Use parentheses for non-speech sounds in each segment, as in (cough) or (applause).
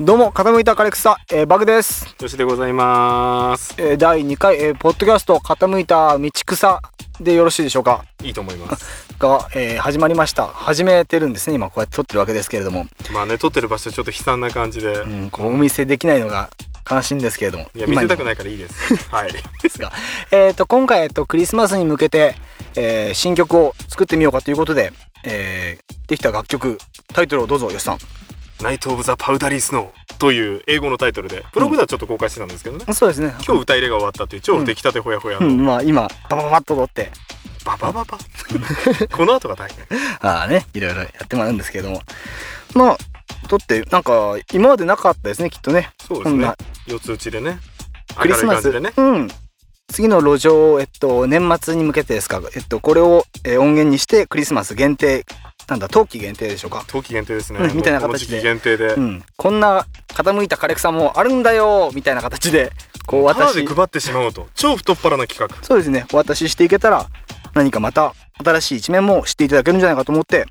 どうも傾いた枯れ草、えー、バグです、よしでございます。えー、第2回、えー、ポッドキャスト傾いた道草でよろしいでしょうか？いいと思います。が、えー、始まりました。始めてるんですね今。こうやって撮ってるわけですけれども、まあね撮ってる場所ちょっと悲惨な感じで、うん、こうお見せできないのが悲しいんですけれども。いや見せたくいないからいいです。はい。ですが。(laughs) えっ、と今回、えっと、クリスマスに向けて、えー、新曲を作ってみようかということで、えー、できた楽曲タイトルをどうぞよしさんナイト・オブ・ザ・パウダリー・スノーという英語のタイトルでブログではちょっと公開してたんですけどね、そうですね。今日歌入れが終わったっていう超出来たてほやほやの、うん、まあ今ババババッと撮って。ババババ？(laughs) この後が大変。ああねいろいろやってもらうんですけれども。まあ撮ってなんか今までなかったですねきっとね。そうですね。四つ打ちでね。クリスマス。でね。うん。次の路上えっと年末に向けてですか？えっとこれを、えー音源にしてクリスマス限定なんだ冬季限定でしょうか？冬季限定ですね、うんみたいな形で。限定で、うん。こんな傾いた枯れ草もあるんだよみたいな形でこう私で配ってしまおうと。超太っ腹な企画。そうですね。お渡ししていけたら何かまた新しい一面も知っていただけるんじゃないかと思って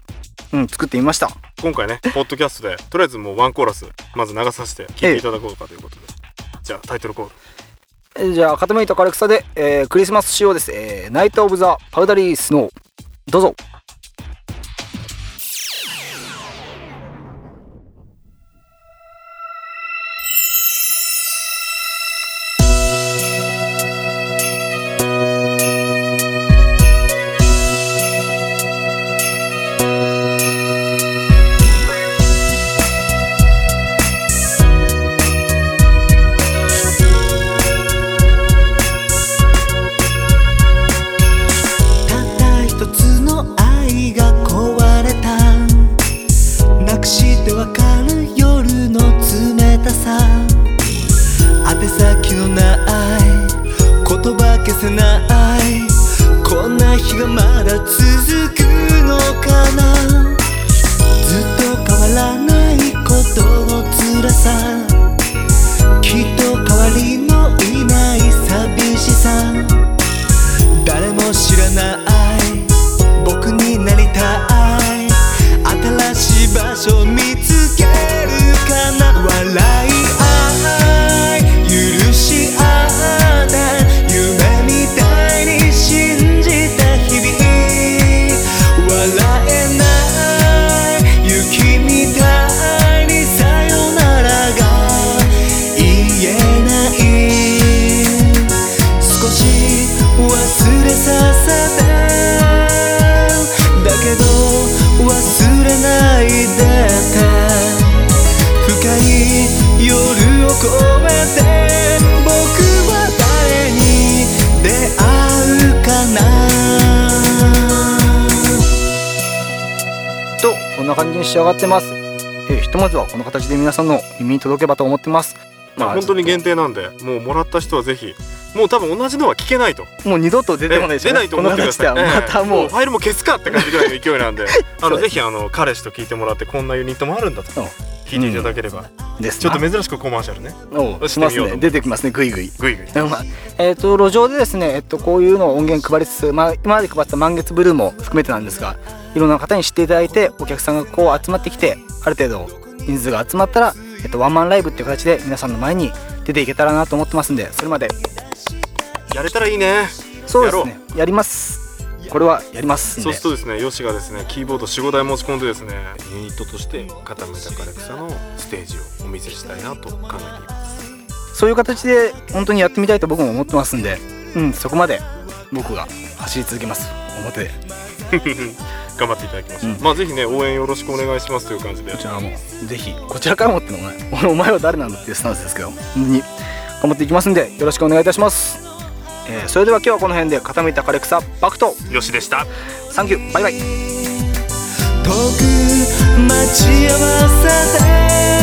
うん作ってみました。今回ねポッドキャストでとりあえずもうワンコーラスまず流させて聴いていただこうかということで、じゃあタイトルコール。えーじゃあ傾いた枯れ草で、えークリスマス仕様です、えーナイト・オブ・ザ・パウダリー・スノーどうぞ日がまだ続くのかなんな感じに仕上がってます、えーひとまずはこの形で皆さんの耳に届けばと思ってます。まあ本当に限定なんでもうもらった人はぜひもう多分同じのは聞けないと。もう二度と出てこない。出ないと思ってください。またもう。ええファイルも消すかって感じぐらいの勢いなんで。(laughs) あのぜひあの彼氏と聞いてもらってこんなユニットもあるんだと。う。ん聞いていただければ、ですちょっと珍しくコマーシャルね。おうします。ね。出てきますねグイグイグイグイまあえっ、と路上でですね、えっと、こういうのを音源配りつつ、まあ、今まで配った満月ブルーも含めてなんですがいろんな方に知っていただいてお客さんがこう集まってきてある程度人数が集まったら、えっと、ワンマンライブっていう形で皆さんの前に出ていけたらなと思ってますんでそれまで。やれたらいいね。そうですね。やりますこれはやりますそうするとですねヨシがですねキーボード45台持ち込んでですねユニットとして傾いた枯れ草のステージをお見せしたいなと考えています。そういう形で本当にやってみたいと僕も思ってますんで、うん、そこまで僕が走り続けます。表で (laughs) 頑張っていただきましょう、うん。まあぜひね応援よろしくお願いしますという感じで。こちらもぜひこちらからもってのもね俺お前は誰なんだっていうスタンスですけど本当に頑張っていきますんでよろしくお願いいたします、えーそれでは今日はこの辺で傾いた枯れ草バクト。よしでした。サンキューバイバイ遠く待ち合わせて